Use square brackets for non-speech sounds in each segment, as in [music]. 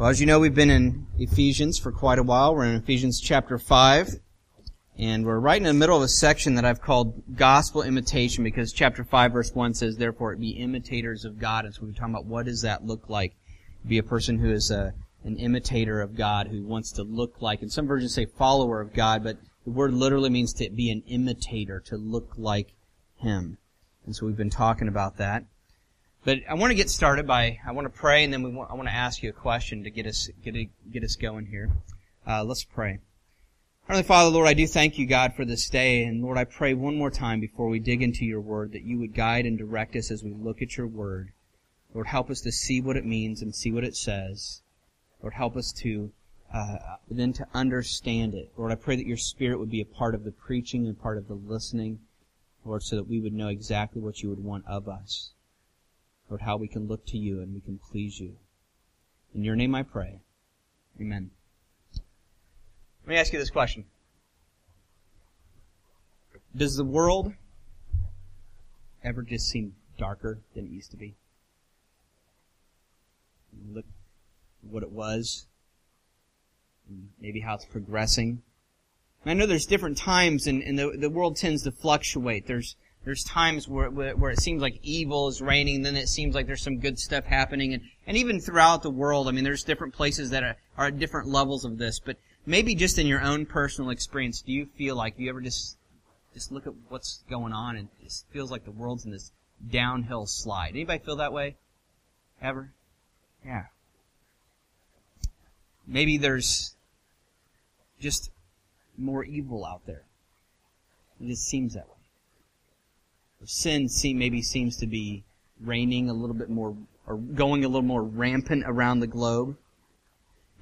Well, as you know, we've been in Ephesians for quite a while. We're in Ephesians chapter 5. And we're right in the middle of a section that I've called gospel imitation because chapter 5 verse 1 says, therefore be imitators of God. And so we're talking about what does that look like? Be a person who is a, an imitator of God, who wants to look like, and some versions say follower of God, but the word literally means to be an imitator, to look like Him. And so we've been talking about that. But I want to get started by, I want to pray and then we want, I want to ask you a question to get us, get, a, get us going here. Uh, let's pray. Heavenly Father, Lord, I do thank you, God, for this day. And Lord, I pray one more time before we dig into your word that you would guide and direct us as we look at your word. Lord, help us to see what it means and see what it says. Lord, help us to uh, then to understand it. Lord, I pray that your Spirit would be a part of the preaching and part of the listening, Lord, so that we would know exactly what you would want of us. Lord, how we can look to you and we can please you. In your name I pray. Amen. Let me ask you this question. Does the world ever just seem darker than it used to be? Look what it was, maybe how it's progressing. I know there's different times and, and the, the world tends to fluctuate. There's there's times where, where it seems like evil is reigning, then it seems like there's some good stuff happening, and, and even throughout the world, I mean, there's different places that are, are at different levels of this, but maybe just in your own personal experience, do you feel like you ever just, just look at what's going on and it feels like the world's in this downhill slide? Anybody feel that way? Ever? Yeah. Maybe there's just more evil out there. It just seems that way sin seem, maybe seems to be reigning a little bit more, or going a little more rampant around the globe.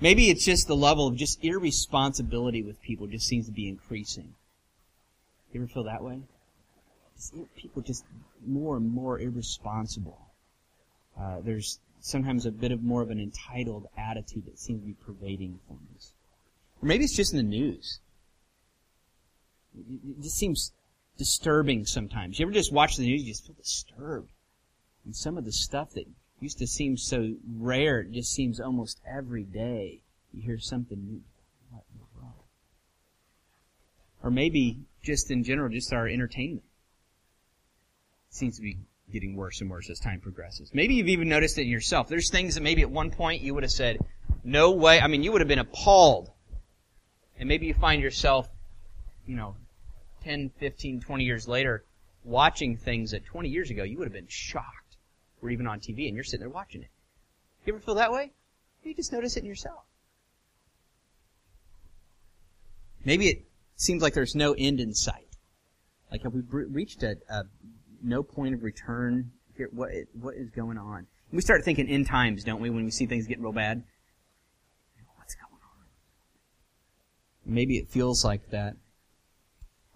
Maybe it's just the level of just irresponsibility with people just seems to be increasing. You ever feel that way? Just, people just more and more irresponsible. Uh, there's sometimes a bit of more of an entitled attitude that seems to be pervading things. Or maybe it's just in the news. It just seems disturbing sometimes. You ever just watch the news, you just feel disturbed. And some of the stuff that used to seem so rare, it just seems almost every day. You hear something new. Or maybe just in general, just our entertainment. It seems to be getting worse and worse as time progresses. Maybe you've even noticed it in yourself. There's things that maybe at one point you would have said, no way. I mean, you would have been appalled. And maybe you find yourself, you know, 10, 15, 20 years later, watching things that 20 years ago you would have been shocked or even on TV and you're sitting there watching it. You ever feel that way? You just notice it in yourself. Maybe it seems like there's no end in sight. Like have we reached a, a no point of return? Here, what what is going on? we start thinking end times, don't we? When we see things getting real bad, what's going on? Maybe it feels like that.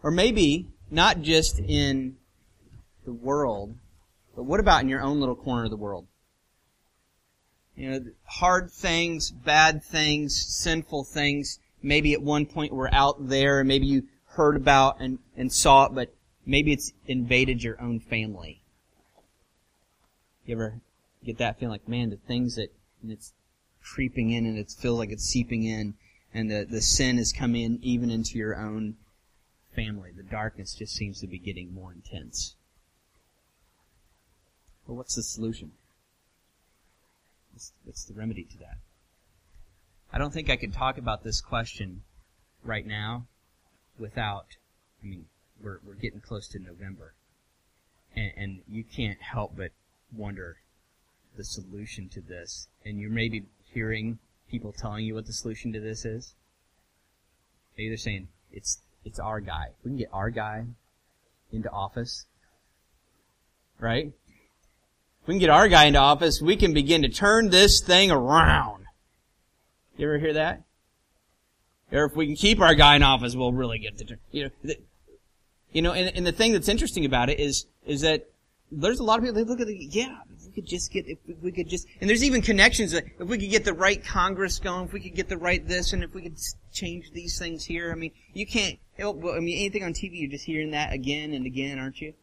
Or maybe not just in the world, but what about in your own little corner of the world? You know, hard things, bad things, sinful things, maybe at one point were out there and maybe you heard about and, and saw it, but maybe it's invaded your own family. You ever get that feeling like, man, the things that it's creeping in and it feels like it's seeping in and the, the sin has come in even into your own family. The darkness just seems to be getting more intense. Well, what's the solution? What's, what's the remedy to that? I don't think I can talk about this question right now without, I mean, we're, we're getting close to November. And, and you can't help but wonder the solution to this. And you may be hearing people telling you what the solution to this is. Maybe they're saying, it's it's our guy. We can get our guy into office, right? We can get our guy into office, we can begin to turn this thing around. You ever hear that? Or if we can keep our guy in office, we'll really get the, you know, the, you know, and, and the thing that's interesting about it is, is that there's a lot of people they look at it, yeah, we could just get, if we could just, and there's even connections that if we could get the right Congress going, if we could get the right this, and if we could change these things here, I mean, you can't, I mean, anything on TV, you're just hearing that again and again, aren't you?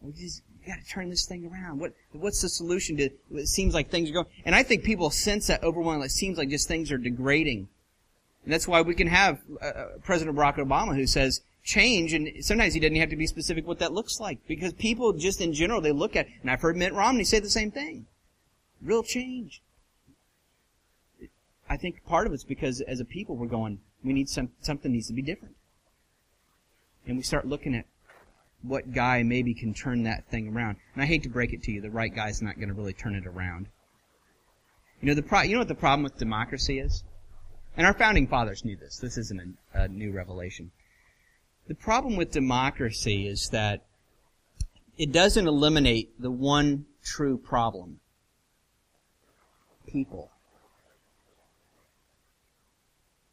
We just got to turn this thing around. What, what's the solution to, it seems like things are going, and I think people sense that overwhelmingly. It seems like just things are degrading. And that's why we can have uh, uh, President Barack Obama who says change, and sometimes he doesn't have to be specific what that looks like. Because people just in general, they look at, and I've heard Mitt Romney say the same thing. Real change. I think part of it's because as a people we're going, we need some, something needs to be different. And we start looking at what guy maybe can turn that thing around. And I hate to break it to you, the right guy's not going to really turn it around. You know the pro- you know what the problem with democracy is? And our founding fathers knew this. This isn't a, a new revelation. The problem with democracy is that it doesn't eliminate the one true problem. People.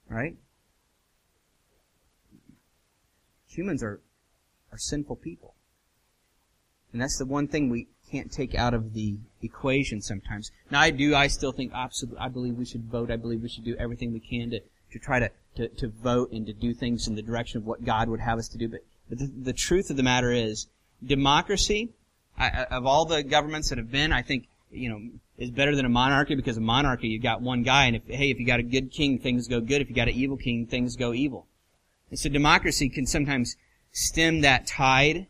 Right? Humans are, are sinful people. And that's the one thing we can't take out of the equation sometimes. Now I do, I still think absolutely, I believe we should vote. I believe we should do everything we can to, to try to, to, to vote and to do things in the direction of what God would have us to do. But, but the, the truth of the matter is, democracy, I, of all the governments that have been, I think, you know, is better than a monarchy because a monarchy, you've got one guy, and if, hey, if you got a good king, things go good. If you got an evil king, things go evil. And so democracy can sometimes stem that tide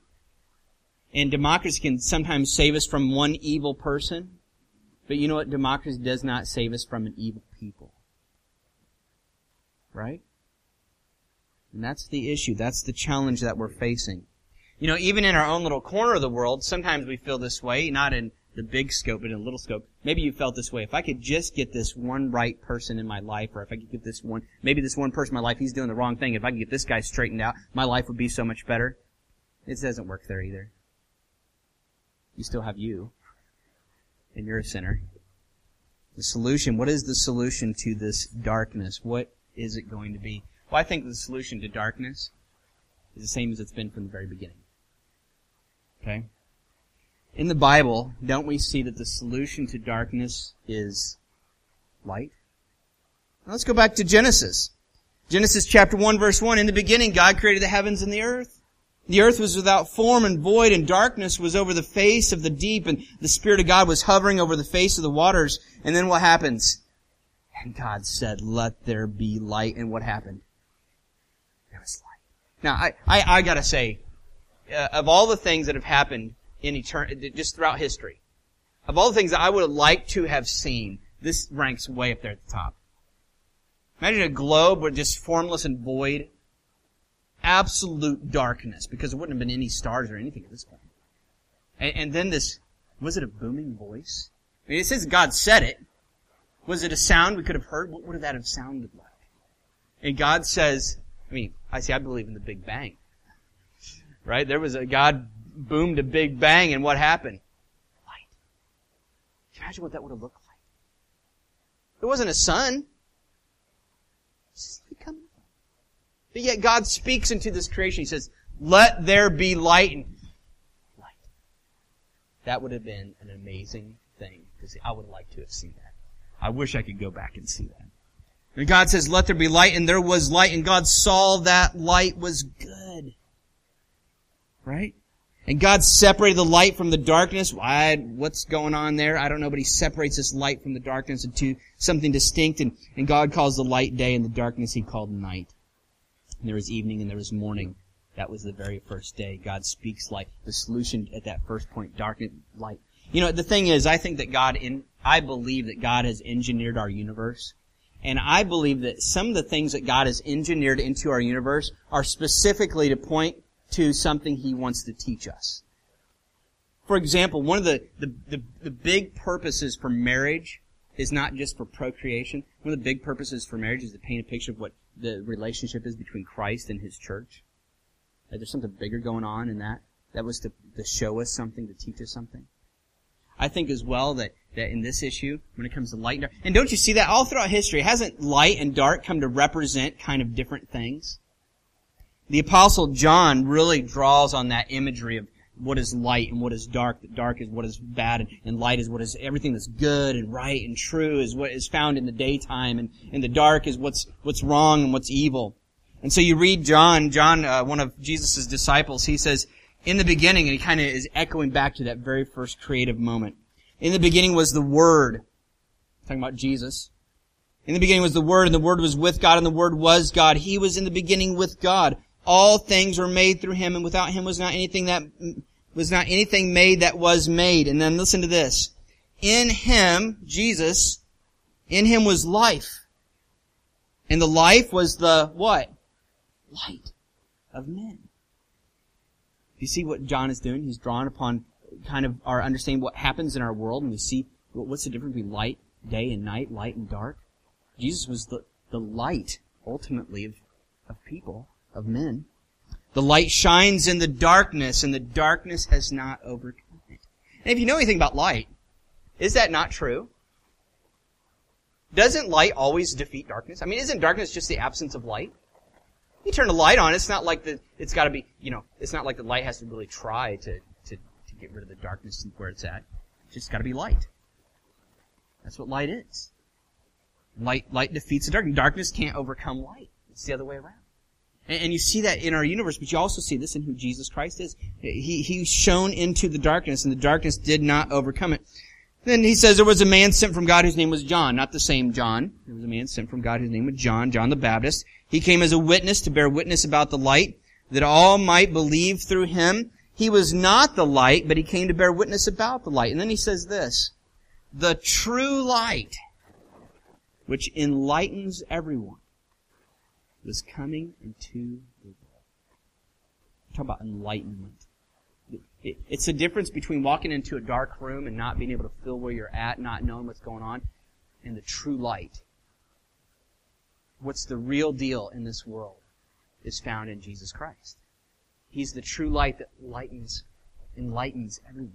and democracy can sometimes save us from one evil person. But you know what? Democracy does not save us from an evil people. Right? And that's the issue. That's the challenge that we're facing. You know, even in our own little corner of the world, sometimes we feel this way, not in the big scope, but in a little scope. Maybe you felt this way. If I could just get this one right person in my life, or if I could get this one, maybe this one person in my life, he's doing the wrong thing. If I could get this guy straightened out, my life would be so much better. It doesn't work there either. You still have you. And you're a sinner. The solution, what is the solution to this darkness? What is it going to be? Well, I think the solution to darkness is the same as it's been from the very beginning. Okay? In the Bible, don't we see that the solution to darkness is light? Now let's go back to Genesis. Genesis chapter 1 verse 1. In the beginning, God created the heavens and the earth. The earth was without form and void, and darkness was over the face of the deep, and the Spirit of God was hovering over the face of the waters. And then what happens? And God said, let there be light. And what happened? There was light. Now, I, I, I gotta say, uh, of all the things that have happened in eternity, just throughout history, of all the things that I would have liked to have seen, this ranks way up there at the top. Imagine a globe where just formless and void, absolute darkness because there wouldn't have been any stars or anything at this point. And, and then this, was it a booming voice? I mean, it says God said it. Was it a sound we could have heard? What would that have sounded like? And God says, I mean, I see, I believe in the Big Bang. Right? There was a, God boomed a Big Bang and what happened? Light. Imagine what that would have looked like? There wasn't a sun. But yet God speaks into this creation. He says, let there be light and light. That would have been an amazing thing to see. I would have liked to have seen that. I wish I could go back and see that. And God says, let there be light, and there was light, and God saw that light was good. Right? And God separated the light from the darkness. What's going on there? I don't know, but He separates this light from the darkness into something distinct, and, and God calls the light day, and the darkness He called night. And there was evening and there was morning. That was the very first day. God speaks light. The solution at that first point, darkness, light. You know, the thing is, I think that God, in, I believe that God has engineered our universe. And I believe that some of the things that God has engineered into our universe are specifically to point to something He wants to teach us. For example, one of the, the, the, the big purposes for marriage is not just for procreation. One of the big purposes for marriage is to paint a picture of what the relationship is between Christ and His church. Like there's something bigger going on in that. That was to, to show us something, to teach us something. I think as well that, that in this issue, when it comes to light and dark, and don't you see that all throughout history, hasn't light and dark come to represent kind of different things? The apostle John really draws on that imagery of what is light and what is dark. That dark is what is bad and, and, light is what is everything that's good and right and true is what is found in the daytime and, and the dark is what's, what's wrong and what's evil. And so you read John, John, uh, one of Jesus' disciples, he says, in the beginning, and he kind of is echoing back to that very first creative moment. In the beginning was the Word. Talking about Jesus. In the beginning was the Word, and the Word was with God, and the Word was God. He was in the beginning with God. All things were made through Him, and without Him was not anything that was not anything made that was made. And then listen to this. In Him, Jesus, in Him was life. And the life was the what? Light of men. You see what John is doing? He's drawn upon kind of our understanding what happens in our world, and we see what's the difference between light, day and night, light and dark. Jesus was the, the light, ultimately, of, of people, of men. The light shines in the darkness, and the darkness has not overcome it. And if you know anything about light, is that not true? Doesn't light always defeat darkness? I mean, isn't darkness just the absence of light? You turn the light on, it's not like the, it's gotta be, you know, it's not like the light has to really try to, to, to get rid of the darkness where it's at. It's just gotta be light. That's what light is. Light, light defeats the darkness. Darkness can't overcome light. It's the other way around. And, and you see that in our universe, but you also see this in who Jesus Christ is. He, he shone into the darkness, and the darkness did not overcome it. Then he says there was a man sent from God whose name was John, not the same John. There was a man sent from God whose name was John, John the Baptist. He came as a witness to bear witness about the light, that all might believe through him. He was not the light, but he came to bear witness about the light. And then he says this, the true light, which enlightens everyone, was coming into the world. Talk about enlightenment. It's the difference between walking into a dark room and not being able to feel where you're at, not knowing what's going on, and the true light. What's the real deal in this world is found in Jesus Christ. He's the true light that lightens, enlightens everyone.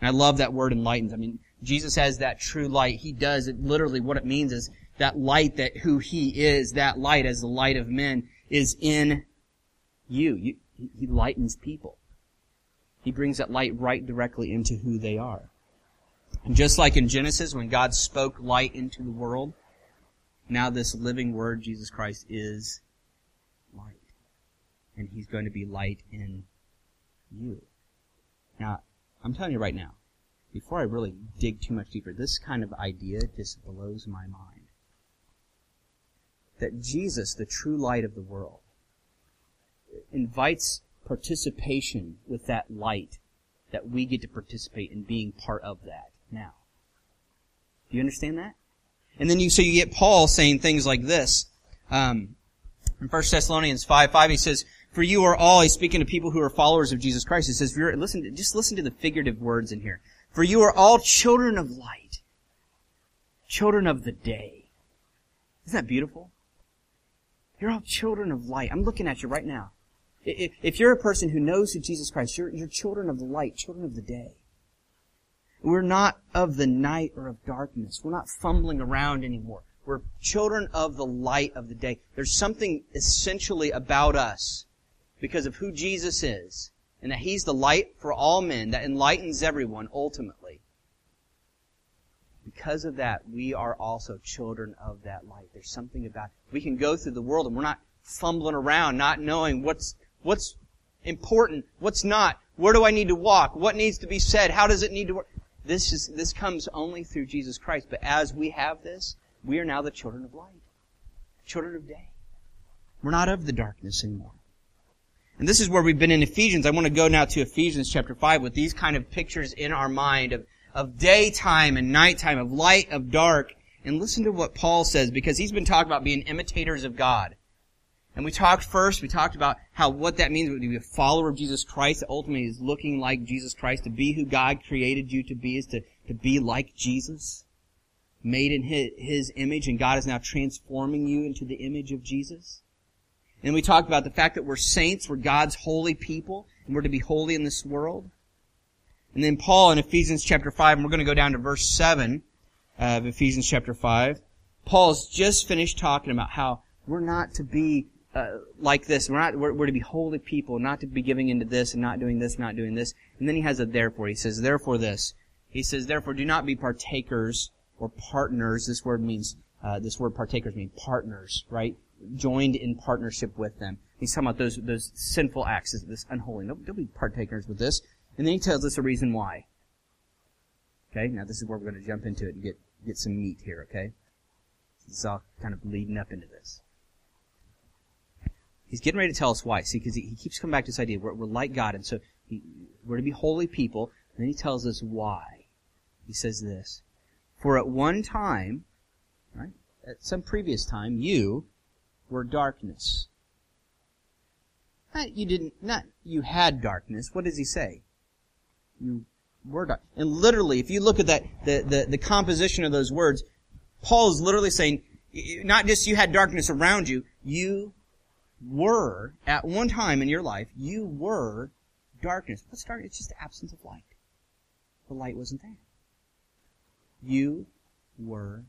And I love that word enlightens. I mean, Jesus has that true light. He does it literally what it means is that light that who he is, that light as the light of men is in you. you he lightens people. He brings that light right directly into who they are. And just like in Genesis, when God spoke light into the world, now this living word, Jesus Christ, is light. And He's going to be light in you. Now, I'm telling you right now, before I really dig too much deeper, this kind of idea just blows my mind. That Jesus, the true light of the world, invites participation with that light that we get to participate in being part of that now. Do you understand that? And then you, so you get Paul saying things like this. Um, in 1 Thessalonians 5, 5, he says, for you are all, he's speaking to people who are followers of Jesus Christ. He says, listen, just listen to the figurative words in here. For you are all children of light. Children of the day. Isn't that beautiful? You're all children of light. I'm looking at you right now. If you're a person who knows who Jesus Christ, you're, you're children of the light, children of the day. We're not of the night or of darkness. We're not fumbling around anymore. We're children of the light of the day. There's something essentially about us because of who Jesus is and that He's the light for all men that enlightens everyone ultimately. Because of that, we are also children of that light. There's something about it. We can go through the world and we're not fumbling around, not knowing what's What's important? What's not? Where do I need to walk? What needs to be said? How does it need to work? This is, this comes only through Jesus Christ. But as we have this, we are now the children of light. Children of day. We're not of the darkness anymore. And this is where we've been in Ephesians. I want to go now to Ephesians chapter 5 with these kind of pictures in our mind of, of daytime and nighttime, of light, of dark. And listen to what Paul says because he's been talking about being imitators of God. And we talked first, we talked about how what that means to be a follower of Jesus Christ, that ultimately is looking like Jesus Christ, to be who God created you to be, is to, to be like Jesus, made in his, his image, and God is now transforming you into the image of Jesus. And we talked about the fact that we're saints, we're God's holy people, and we're to be holy in this world. And then Paul in Ephesians chapter 5, and we're going to go down to verse 7 of Ephesians chapter 5. Paul's just finished talking about how we're not to be uh, like this. We're not, we're, we're, to be holy people, not to be giving into this and not doing this, not doing this. And then he has a therefore. He says, therefore this. He says, therefore do not be partakers or partners. This word means, uh, this word partakers mean partners, right? Joined in partnership with them. He's talking about those those sinful acts, this unholy. Don't, don't be partakers with this. And then he tells us a reason why. Okay, now this is where we're going to jump into it and get get some meat here. Okay, is all kind of leading up into this. He's getting ready to tell us why. See, because he, he, keeps coming back to this idea we're, we're like God, and so he, we're to be holy people. And then he tells us why. He says this: For at one time, right, at some previous time, you were darkness. Not you didn't, not you had darkness. What does he say? You were dark. And literally, if you look at that, the, the, the composition of those words, Paul is literally saying, not just you had darkness around you, you were, at one time in your life, you were darkness. What's darkness? It's just the absence of light. The light wasn't there. You were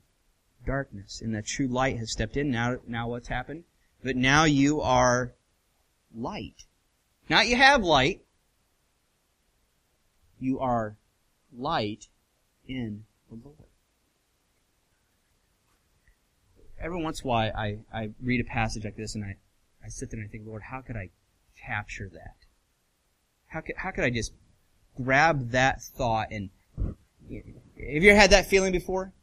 darkness. And that true light has stepped in. Now, now what's happened? But now you are light. Not you have light. You are light in the Lord. Every once in a while, I, I read a passage like this and I, I sit there and I think, Lord, how could I capture that? How could, how could I just grab that thought and, have you ever had that feeling before?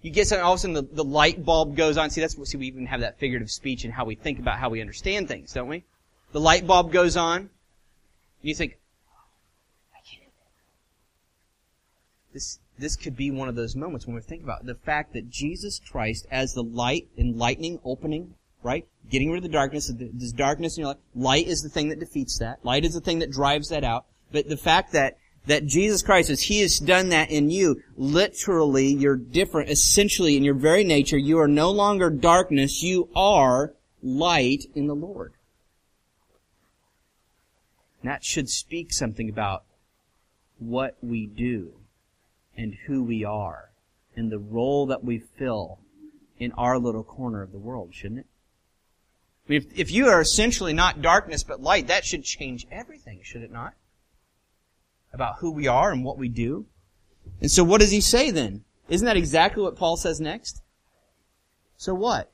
You get something, all of a sudden the, the light bulb goes on. See, that's, see, we even have that figurative speech and how we think about how we understand things, don't we? The light bulb goes on. And you think, I get it. This, this could be one of those moments when we think about the fact that Jesus Christ as the light, enlightening, opening, right? Getting rid of the darkness, this darkness in your life. Light is the thing that defeats that. Light is the thing that drives that out. But the fact that that Jesus Christ, as He has done that in you, literally, you're different. Essentially, in your very nature, you are no longer darkness. You are light in the Lord. And that should speak something about what we do and who we are and the role that we fill in our little corner of the world, shouldn't it? I mean, if, if you are essentially not darkness but light, that should change everything, should it not? About who we are and what we do. And so what does he say then? Isn't that exactly what Paul says next? So what?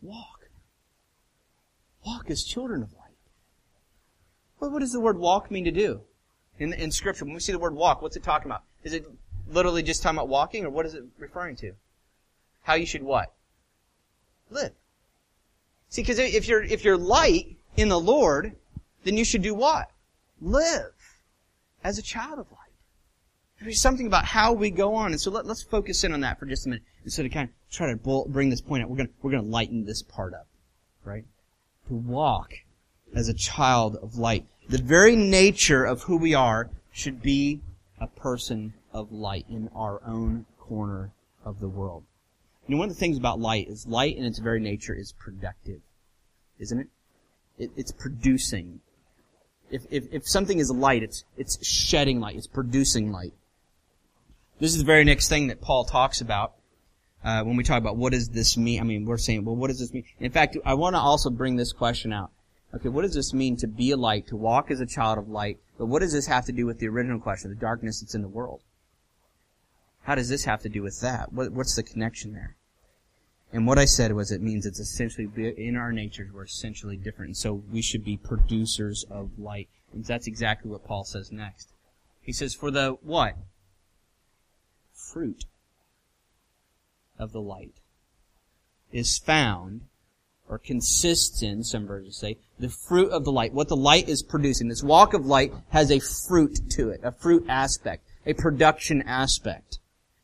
Walk. Walk as children of light. What, what does the word walk mean to do? In, in scripture, when we see the word walk, what's it talking about? Is it literally just talking about walking or what is it referring to? How you should what? Live. See, because if you're, if you're light in the Lord, then you should do what? Live as a child of light. There's something about how we go on. And so let, us focus in on that for just a minute instead of kind of try to bring this point out. We're going to, we're going to lighten this part up, right? To walk as a child of light. The very nature of who we are should be a person of light in our own corner of the world. You know, one of the things about light is light in its very nature is productive, isn't it? it it's producing. If, if, if something is light, it's, it's shedding light, it's producing light. This is the very next thing that Paul talks about uh, when we talk about what does this mean. I mean, we're saying, well, what does this mean? In fact, I want to also bring this question out. Okay, what does this mean to be a light, to walk as a child of light? But what does this have to do with the original question, the darkness that's in the world? How does this have to do with that? What, what's the connection there? And what I said was it means it's essentially, in our natures, we're essentially different. So we should be producers of light. And that's exactly what Paul says next. He says, for the what? Fruit of the light is found or consists in, some versions say, the fruit of the light. What the light is producing. This walk of light has a fruit to it, a fruit aspect, a production aspect.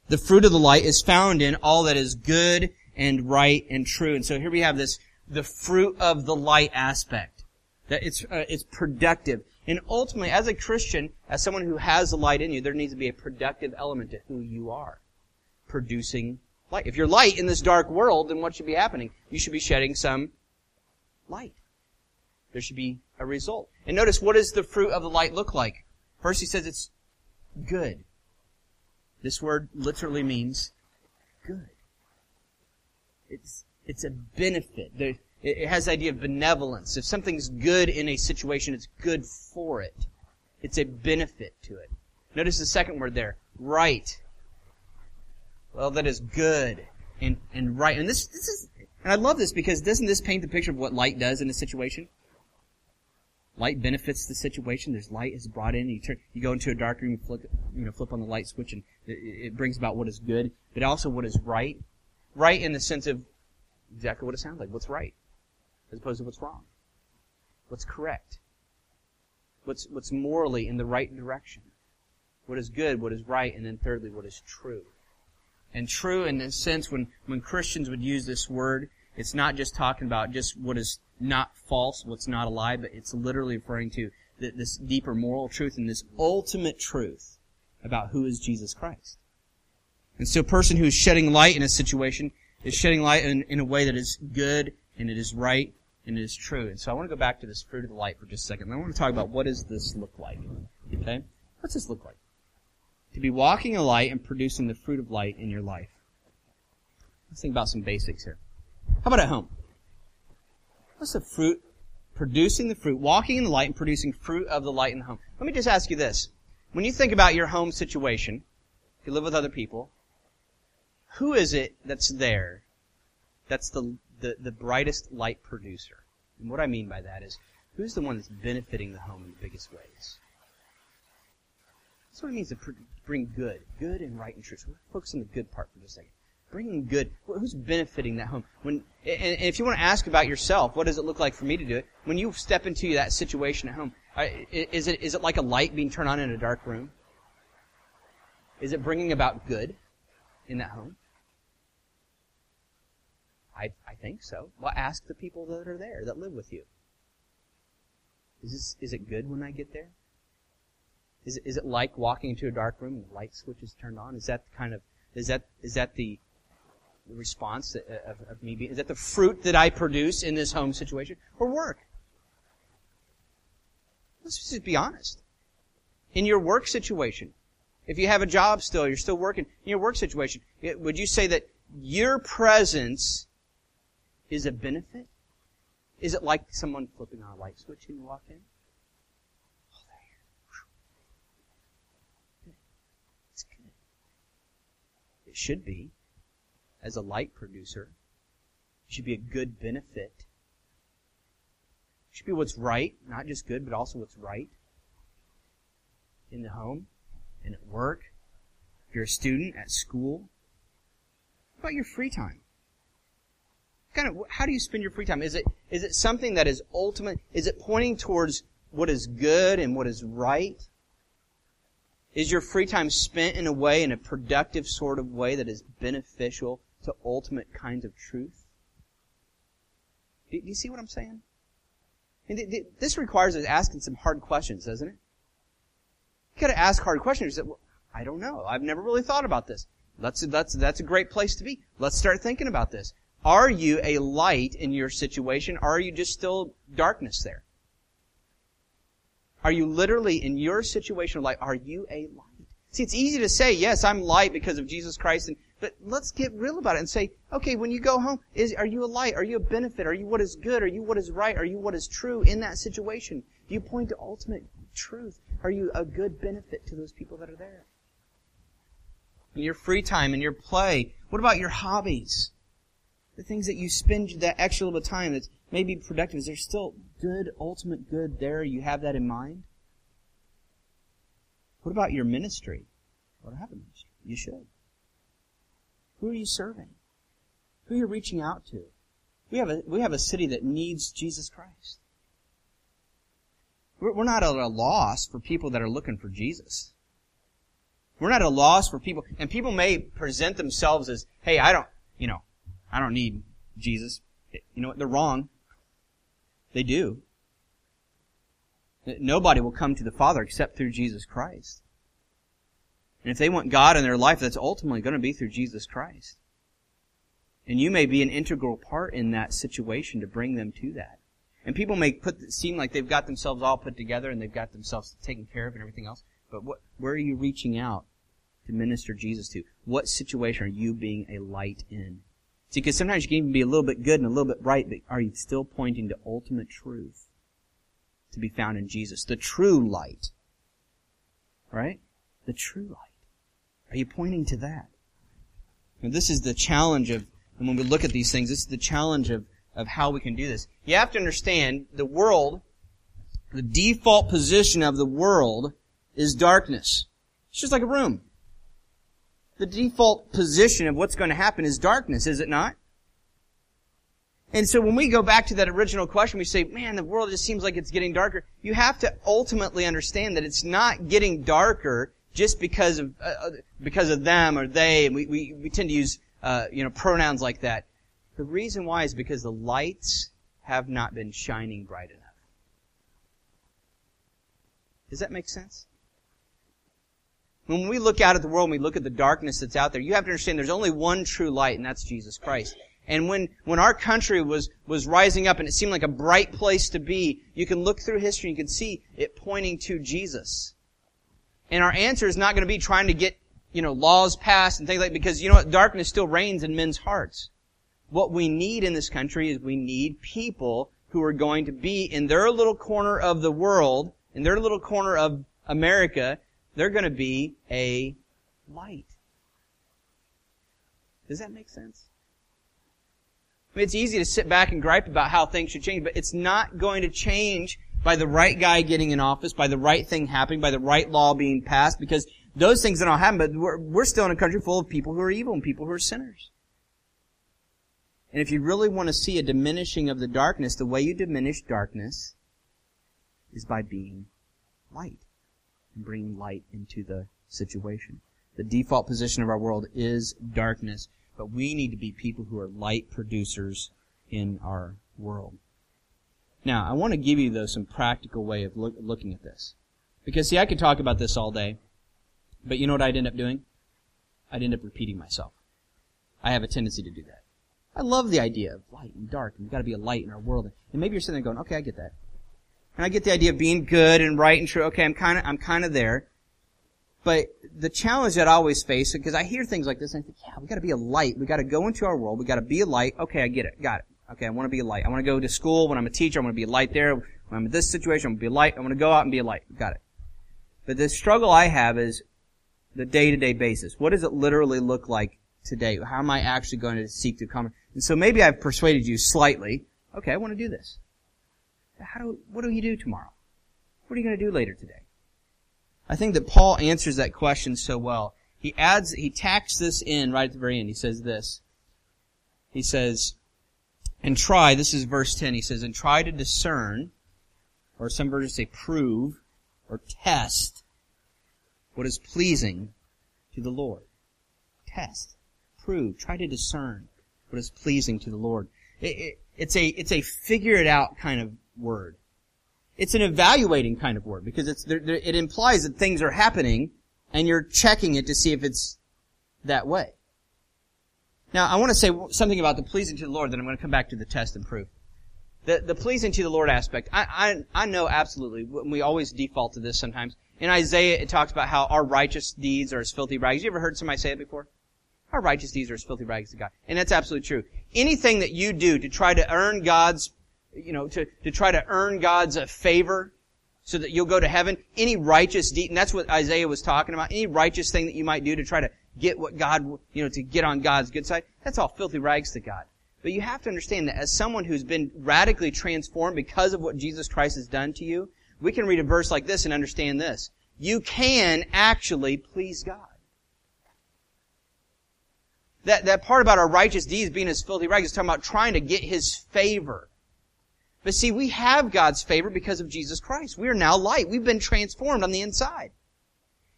The fruit of the light is found in all that is good and right and true. And so here we have this, the fruit of the light aspect. That it's, uh, it's productive. And ultimately, as a Christian, as someone who has the light in you, there needs to be a productive element to who you are. Producing light. If you're light in this dark world, then what should be happening? You should be shedding some light. There should be a result. And notice, what does the fruit of the light look like? First, he says it's good. This word literally means good. It's, it's a benefit. There, it has the idea of benevolence. If something's good in a situation, it's good for it. It's a benefit to it. Notice the second word there, right well, that is good and, and right. And this, this is, And I love this because doesn't this paint the picture of what light does in a situation? Light benefits the situation. There's light is brought in. You turn, you go into a dark room, you flip, you know, flip on the light switch, and it, it brings about what is good, but also what is right. Right in the sense of exactly what it sounds like. What's right, as opposed to what's wrong. What's correct. What's what's morally in the right direction. What is good, what is right, and then thirdly, what is true. And true in the sense when when Christians would use this word, it's not just talking about just what is not false, what's not a lie, but it's literally referring to this deeper moral truth and this ultimate truth about who is Jesus Christ. And so a person who's shedding light in a situation is shedding light in, in a way that is good and it is right and it is true. And so I want to go back to this fruit of the light for just a second. I want to talk about what does this look like. Okay? What's this look like? To be walking in light and producing the fruit of light in your life. Let's think about some basics here. How about at home? What's the fruit? Producing the fruit, walking in the light and producing fruit of the light in the home. Let me just ask you this. When you think about your home situation, if you live with other people, who is it that's there that's the, the, the brightest light producer? And what I mean by that is, who's the one that's benefiting the home in the biggest ways? That's what it means to bring good. Good and right and truth. So we're focus on the good part for just a second bringing good. Who's benefiting that home? When and if you want to ask about yourself, what does it look like for me to do it? When you step into that situation at home, is it is it like a light being turned on in a dark room? Is it bringing about good in that home? I I think so. Well, ask the people that are there that live with you. Is this is it good when I get there? Is is it like walking into a dark room and the light switch is turned on? Is that kind of is that is that the the response of, of me being, is that the fruit that I produce in this home situation or work? Let's just be honest. In your work situation, if you have a job still, you're still working, in your work situation, would you say that your presence is a benefit? Is it like someone flipping on a light switch when you walk in? Oh, there. It's good. It should be as a light producer. Should be a good benefit. It should be what's right, not just good, but also what's right in the home and at work. If you're a student at school, about your free time? Kind of, how do you spend your free time? Is it, is it something that is ultimate? Is it pointing towards what is good and what is right? Is your free time spent in a way, in a productive sort of way that is beneficial to ultimate kinds of truth. Do, you see what I'm saying? this requires us asking some hard questions, doesn't it? You gotta ask hard questions. I don't know. I've never really thought about this. That's, that's, that's a great place to be. Let's start thinking about this. Are you a light in your situation? Are you just still darkness there? Are you literally in your situation of light? Are you a light? See, it's easy to say, yes, I'm light because of Jesus Christ and but let's get real about it and say, okay, when you go home, is, are you a light? Are you a benefit? Are you what is good? Are you what is right? Are you what is true in that situation? Do you point to ultimate truth? Are you a good benefit to those people that are there? In your free time, in your play, what about your hobbies? The things that you spend that extra little bit of time that's maybe productive, is there still good, ultimate good there? You have that in mind? What about your ministry? What happened? You should. Who are you serving? Who are you reaching out to? We have a, we have a city that needs Jesus Christ. We're, we're not at a loss for people that are looking for Jesus. We're not at a loss for people, and people may present themselves as, hey, I don't, you know, I don't need Jesus. You know what? They're wrong. They do. Nobody will come to the Father except through Jesus Christ. And if they want God in their life, that's ultimately going to be through Jesus Christ. And you may be an integral part in that situation to bring them to that. And people may put, seem like they've got themselves all put together and they've got themselves taken care of and everything else. But what, where are you reaching out to minister Jesus to? What situation are you being a light in? See, because sometimes you can even be a little bit good and a little bit right, but are you still pointing to ultimate truth to be found in Jesus? The true light. Right? The true light. Are you pointing to that? And this is the challenge of, And when we look at these things, this is the challenge of, of how we can do this. You have to understand the world, the default position of the world is darkness. It's just like a room. The default position of what's going to happen is darkness, is it not? And so when we go back to that original question, we say, man, the world just seems like it's getting darker. You have to ultimately understand that it's not getting darker just because of, uh, uh because of them or they. And we, we, we tend to use, uh, you know, pronouns like that. The reason why is because the lights have not been shining bright enough. Does that make sense? When we look out at the world and we look at the darkness that's out there, you have to understand there's only one true light, and that's Jesus Christ. And when, when our country was, was rising up and it seemed like a bright place to be, you can look through history and you can see it pointing to Jesus. And our answer is not going to be trying to get, you know, laws passed and things like, because you know what? Darkness still reigns in men's hearts. What we need in this country is we need people who are going to be in their little corner of the world, in their little corner of America, they're going to be a light. Does that make sense? I mean, it's easy to sit back and gripe about how things should change, but it's not going to change by the right guy getting in office, by the right thing happening, by the right law being passed, because those things don't happen, but we're, we're still in a country full of people who are evil and people who are sinners. And if you really want to see a diminishing of the darkness, the way you diminish darkness is by being light bringing light into the situation. The default position of our world is darkness but we need to be people who are light producers in our world. Now, I want to give you, though, some practical way of look, looking at this. Because, see, I could talk about this all day, but you know what I'd end up doing? I'd end up repeating myself. I have a tendency to do that. I love the idea of light and dark, and we've got to be a light in our world. And maybe you're sitting there going, okay, I get that. And I get the idea of being good and right and true. Okay, I'm kind of, I'm kind of there. But the challenge that I always face, because I hear things like this, and I think, yeah, we gotta be a light. We gotta go into our world. We gotta be a light. Okay, I get it. Got it. Okay, I want to be a light. I want to go to school when I'm a teacher. I want to be a light there. When I'm in this situation, I want to be a light. I want to go out and be a light. Got it. But the struggle I have is the day-to-day basis. What does it literally look like today? How am I actually going to seek to come? And so maybe I've persuaded you slightly. Okay, I want to do this. How do, what do you do tomorrow? What are you going to do later today? I think that Paul answers that question so well. He adds, he tacks this in right at the very end. He says this. He says, and try, this is verse 10, he says, and try to discern, or some versions say prove, or test, what is pleasing to the Lord. Test, prove, try to discern what is pleasing to the Lord. It, it, it's a, it's a figure it out kind of word. It's an evaluating kind of word because it's, there, there, it implies that things are happening and you're checking it to see if it's that way. Now, I want to say something about the pleasing to the Lord, then I'm going to come back to the test and proof. The, the pleasing to the Lord aspect, I, I, I know absolutely, we always default to this sometimes. In Isaiah, it talks about how our righteous deeds are as filthy rags. You ever heard somebody say it before? Our righteous deeds are as filthy rags to God. And that's absolutely true. Anything that you do to try to earn God's you know, to, to try to earn God's uh, favor so that you'll go to heaven. Any righteous deed, and that's what Isaiah was talking about. Any righteous thing that you might do to try to get what God, you know, to get on God's good side, that's all filthy rags to God. But you have to understand that as someone who's been radically transformed because of what Jesus Christ has done to you, we can read a verse like this and understand this. You can actually please God. That, that part about our righteous deeds being as filthy rags is talking about trying to get His favor. But see, we have God's favor because of Jesus Christ. We are now light. We've been transformed on the inside.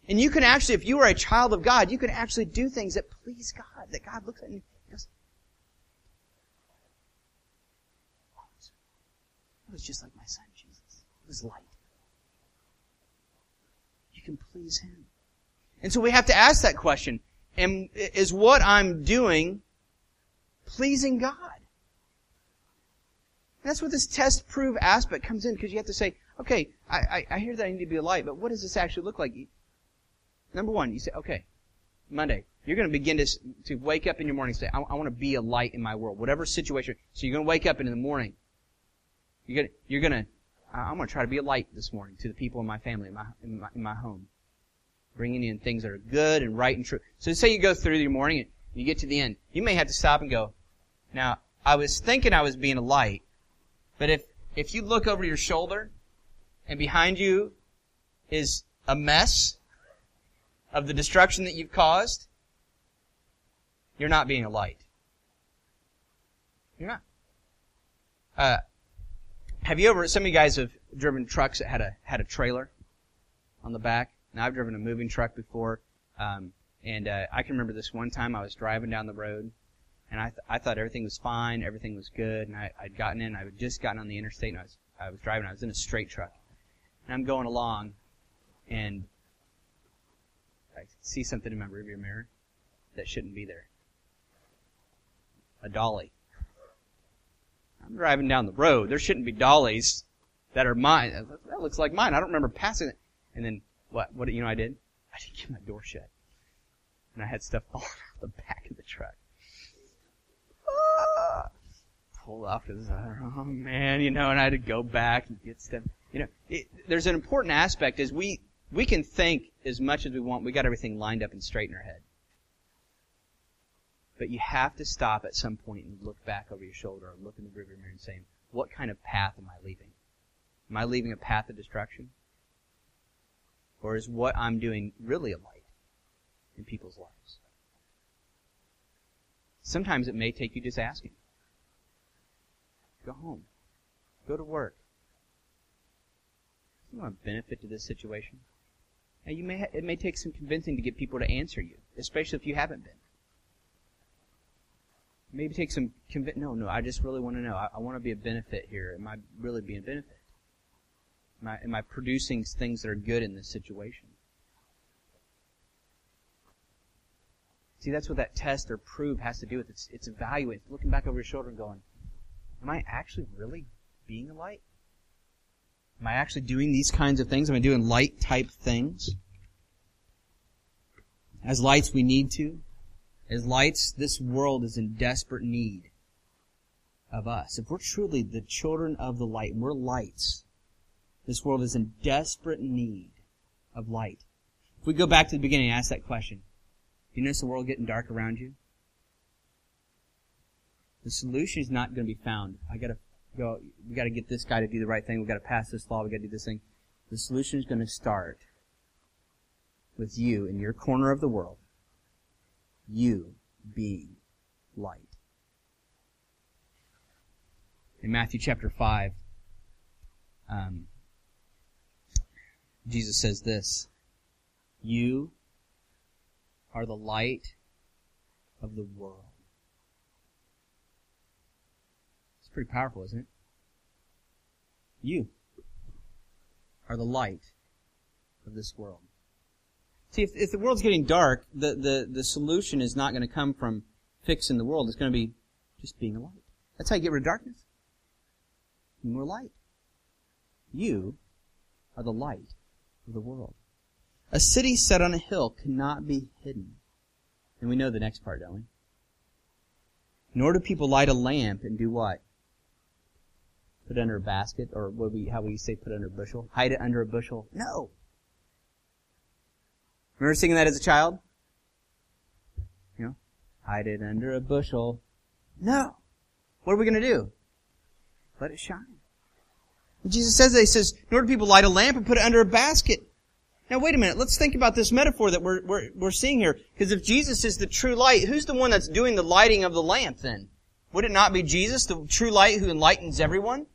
And you can actually, if you are a child of God, you can actually do things that please God, that God looks at and goes, oh, it was just like my son Jesus. It was light. You can please Him. And so we have to ask that question. Is what I'm doing pleasing God? That's what this test prove aspect comes in because you have to say, okay, I, I, I hear that I need to be a light, but what does this actually look like? Number one, you say, okay, Monday, you're going to begin to, to wake up in your morning and say, I, I want to be a light in my world, whatever situation. So you're going to wake up and in the morning, you're going to, you're going to, I'm going to try to be a light this morning to the people in my family, in my, in my, in my home. Bringing in things that are good and right and true. So say you go through your morning and you get to the end. You may have to stop and go, Now, I was thinking I was being a light, but if, if you look over your shoulder and behind you is a mess of the destruction that you've caused, you're not being a light. You're not. Uh, have you ever, some of you guys have driven trucks that had a, had a trailer on the back? Now I've driven a moving truck before, um, and, uh, I can remember this one time I was driving down the road, and I, th- I thought everything was fine, everything was good, and I, I'd gotten in, I had just gotten on the interstate, and I was, I was driving, I was in a straight truck. And I'm going along, and I see something in my rearview mirror that shouldn't be there. A dolly. I'm driving down the road. There shouldn't be dollies that are mine. That looks like mine. I don't remember passing it. And then what? What you know? I did. I didn't keep my door shut, and I had stuff [laughs] falling out the back of the truck. Pull off because [laughs] oh man, you know, and I had to go back and get stuff. You know, it, there's an important aspect is we we can think as much as we want. We got everything lined up and straight in our head. But you have to stop at some point and look back over your shoulder or look in the rearview mirror and say, what kind of path am I leaving? Am I leaving a path of destruction? Or is what I'm doing really a light in people's lives? Sometimes it may take you just asking. Go home. Go to work. You want a benefit to this situation? Now you may ha- it may take some convincing to get people to answer you, especially if you haven't been. Maybe take some convince. No, no, I just really want to know. I, I want to be a benefit here. Am I really being a benefit? Am I, am I producing things that are good in this situation? See, that's what that test or prove has to do with. It's, it's evaluating, looking back over your shoulder and going, am I actually really being a light? Am I actually doing these kinds of things? Am I doing light type things? As lights, we need to. As lights, this world is in desperate need of us. If we're truly the children of the light, and we're lights, this world is in desperate need of light. If we go back to the beginning and ask that question, do you notice the world getting dark around you? The solution is not going to be found. I gotta go, we gotta get this guy to do the right thing, we gotta pass this law, we gotta do this thing. The solution is going to start with you in your corner of the world. You being light. In Matthew chapter 5, um, Jesus says this You are the light of the world. It's pretty powerful, isn't it? You are the light of this world. See, if, if the world's getting dark, the, the, the solution is not going to come from fixing the world. It's going to be just being a light. That's how you get rid of darkness. More light. You are the light of the world. A city set on a hill cannot be hidden. And we know the next part, don't we? Nor do people light a lamp and do what? Put under a basket, or what we, how we say put under a bushel? Hide it under a bushel? No. Remember singing that as a child? You know? Hide it under a bushel. No. What are we going to do? Let it shine. Jesus says that. He says, nor do people light a lamp and put it under a basket. Now wait a minute. Let's think about this metaphor that we're, we're, we're seeing here. Because if Jesus is the true light, who's the one that's doing the lighting of the lamp then? Would it not be Jesus, the true light who enlightens everyone?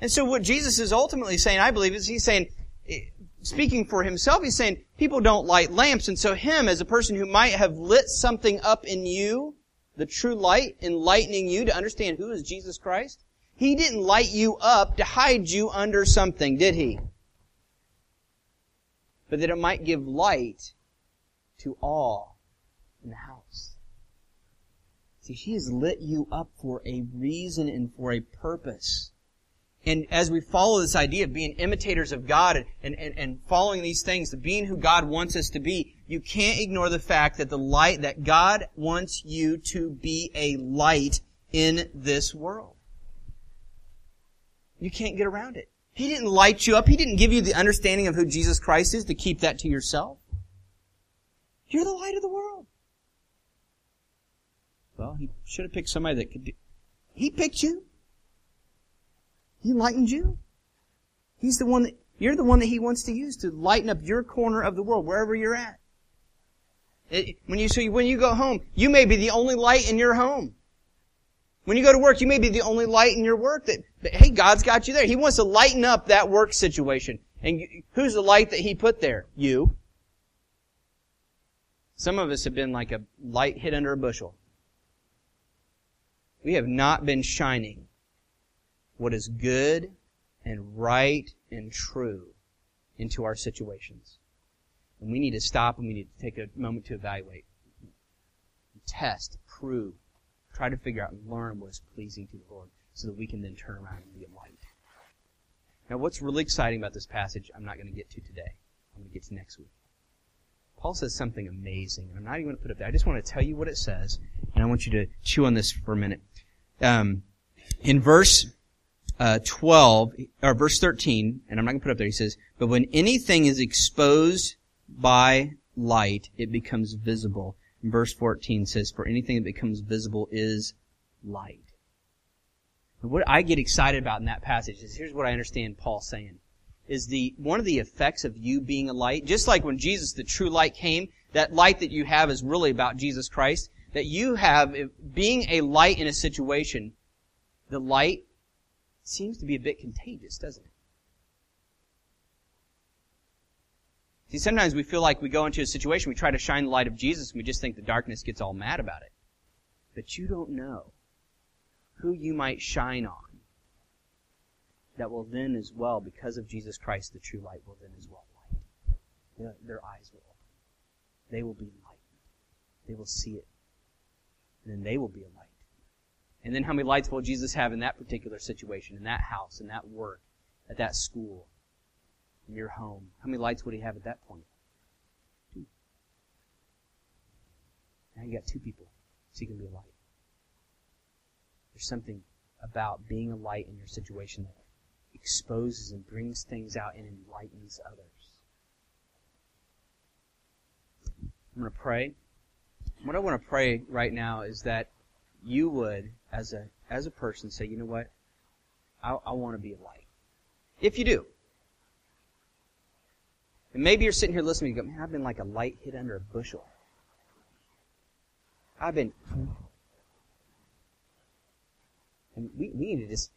And so what Jesus is ultimately saying, I believe, is he's saying, eh, speaking for himself, he's saying, people don't light lamps. And so him, as a person who might have lit something up in you, the true light, enlightening you to understand who is Jesus Christ, he didn't light you up to hide you under something, did he? But that it might give light to all in the house. See, he has lit you up for a reason and for a purpose. And as we follow this idea of being imitators of God and, and, and following these things, being who God wants us to be, you can't ignore the fact that the light, that God wants you to be a light in this world. You can't get around it. He didn't light you up. He didn't give you the understanding of who Jesus Christ is to keep that to yourself. You're the light of the world. Well, he should have picked somebody that could do. He picked you. He enlightened you. He's the one that, you're the one that he wants to use to lighten up your corner of the world, wherever you're at. It, when you, so when you go home, you may be the only light in your home. When you go to work, you may be the only light in your work that, that hey, God's got you there. He wants to lighten up that work situation. And who's the light that He put there? You. Some of us have been like a light hid under a bushel. We have not been shining what is good and right and true into our situations. And we need to stop and we need to take a moment to evaluate, test, prove, try to figure out and learn what is pleasing to the Lord so that we can then turn around and be a light. Now, what's really exciting about this passage, I'm not going to get to today. I'm going to get to next week. Paul says something amazing, and I'm not even going to put it up there. I just want to tell you what it says, and I want you to chew on this for a minute. Um, in verse uh, 12, or verse 13, and I'm not going to put it up there, he says, But when anything is exposed by light, it becomes visible. And verse 14 says, For anything that becomes visible is light. And what I get excited about in that passage is here's what I understand Paul saying. Is the, one of the effects of you being a light, just like when Jesus, the true light came, that light that you have is really about Jesus Christ, that you have, being a light in a situation, the light seems to be a bit contagious, doesn't it? See, sometimes we feel like we go into a situation, we try to shine the light of Jesus, and we just think the darkness gets all mad about it. But you don't know who you might shine on that will then as well, because of Jesus Christ, the true light will then as well light. Their eyes will open. They will be enlightened. They will see it. And then they will be light. And then how many lights will Jesus have in that particular situation, in that house, in that work, at that school? in your home, how many lights would he have at that point? Two. Now you got two people, so you can be a light. There's something about being a light in your situation that exposes and brings things out and enlightens others. I'm going to pray. What I want to pray right now is that you would, as a as a person, say, you know what, I, I want to be a light. If you do, and maybe you're sitting here listening and go, man, I've been like a light hid under a bushel. I've been. And we, we need to just.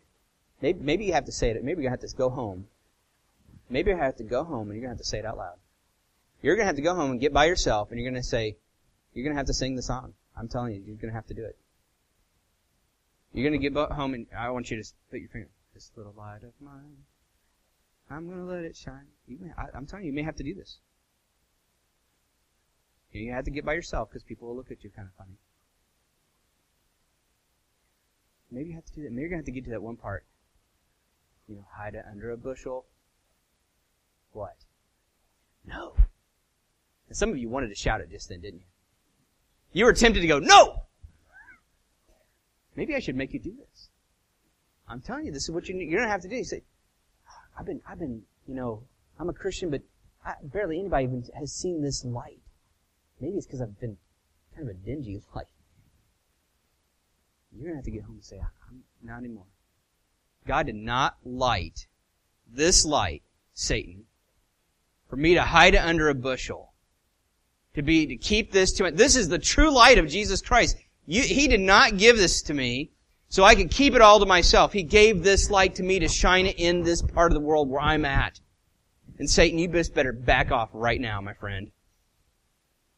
Maybe, maybe you have to say it. Maybe you have to go home. Maybe you have to go home and you're going to have to say it out loud. You're going to have to go home and get by yourself and you're going to say, you're going to have to sing the song. I'm telling you, you're going to have to do it. You're to get home and I want you to put your finger, this little light of mine I'm to let it shine. You may, I, am telling you, you may have to do this. You have to get by yourself because people will look at you kind of funny. Maybe you have to do that. Maybe you're to have to get to that one part. You know, hide it under a bushel. What? No. And some of you wanted to shout it just then, didn't you? You were tempted to go, no! Maybe I should make you do this. I'm telling you, this is what you, you're to have to do. You say, I've been, I've been, you know, I'm a Christian, but I, barely anybody even has seen this light. Maybe it's because I've been kind of a dingy [laughs] light. You're to have to get home and say, I'm not anymore. God did not light this light, Satan, for me to hide it under a bushel. To be, to keep this to. This is the true light of Jesus Christ. You, he did not give this to me so I could keep it all to myself. He gave this light to me to shine it in this part of the world where I'm at. And Satan, you best better back off right now, my friend.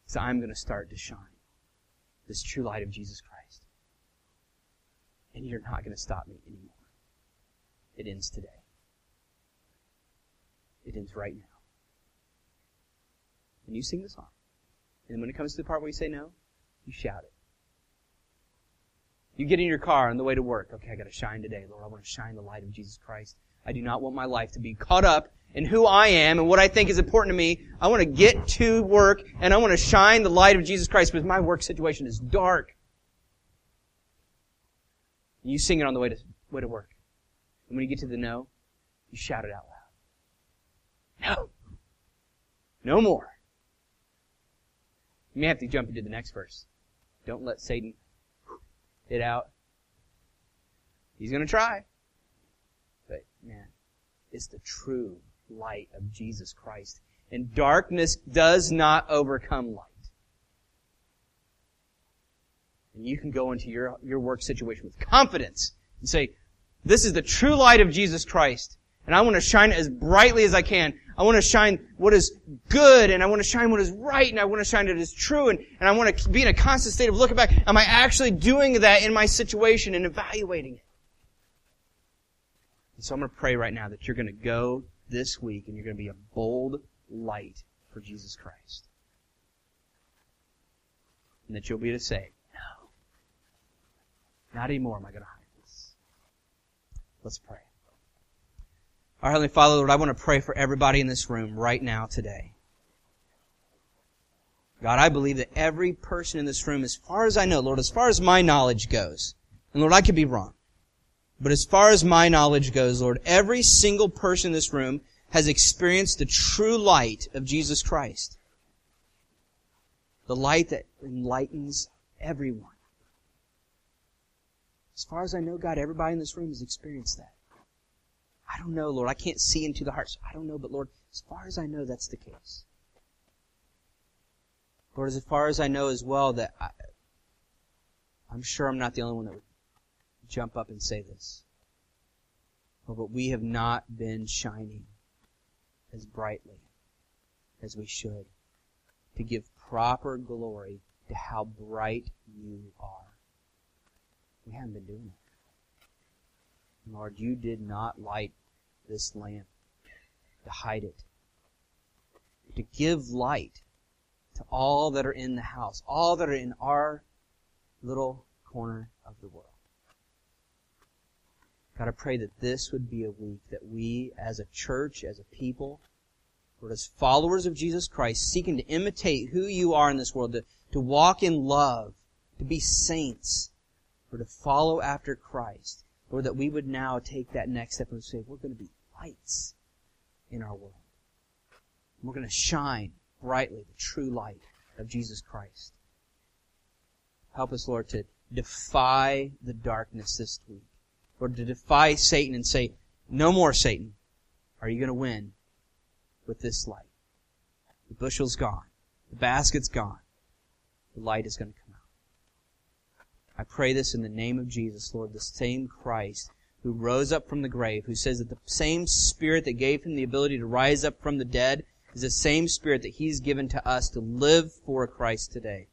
So I'm going to start to shine this true light of Jesus Christ. And you're not going to stop me anymore. It ends today. It ends right now. And you sing the song. And when it comes to the part where you say no, you shout it. You get in your car on the way to work. Okay, I gotta shine today, Lord. I want to shine the light of Jesus Christ. I do not want my life to be caught up in who I am and what I think is important to me. I want to get to work and I want to shine the light of Jesus Christ because my work situation is dark. And you sing it on the way to, way to work. And when you get to the no, you shout it out loud. No. No more. You may have to jump into the next verse. Don't let Satan it out? He's going to try. But man, it's the true light of Jesus Christ. And darkness does not overcome light. And you can go into your, your work situation with confidence and say, this is the true light of Jesus Christ. And I want to shine it as brightly as I can. I want to shine what is good and I want to shine what is right and I want to shine what is true and, and I want to be in a constant state of looking back. Am I actually doing that in my situation and evaluating it? And so I'm going to pray right now that you're going to go this week and you're going to be a bold light for Jesus Christ. And that you'll be to say, no, not anymore am I going to hide this. Let's pray. Our Heavenly Father, Lord, I want to pray for everybody in this room right now today. God, I believe that every person in this room, as far as I know, Lord, as far as my knowledge goes, and Lord, I could be wrong, but as far as my knowledge goes, Lord, every single person in this room has experienced the true light of Jesus Christ. The light that enlightens everyone. As far as I know, God, everybody in this room has experienced that. I don't know, Lord. I can't see into the hearts. I don't know, but Lord, as far as I know, that's the case. Lord, as far as I know as well, that I, I'm sure I'm not the only one that would jump up and say this. but we have not been shining as brightly as we should to give proper glory to how bright you are. We haven't been doing it. Lord, you did not light this lamp to hide it, to give light to all that are in the house, all that are in our little corner of the world. God, I pray that this would be a week that we as a church, as a people, Lord, as followers of Jesus Christ, seeking to imitate who you are in this world, to, to walk in love, to be saints, or to follow after Christ, Lord, that we would now take that next step and say, we're going to be lights in our world. We're going to shine brightly the true light of Jesus Christ. Help us, Lord, to defy the darkness this week or to defy Satan and say, no more Satan. Are you going to win with this light? The bushel's gone. The basket's gone. The light is going to come. I pray this in the name of Jesus, Lord, the same Christ who rose up from the grave, who says that the same Spirit that gave him the ability to rise up from the dead is the same Spirit that he's given to us to live for Christ today.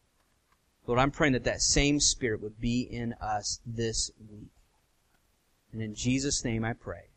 Lord, I'm praying that that same Spirit would be in us this week. And in Jesus' name I pray.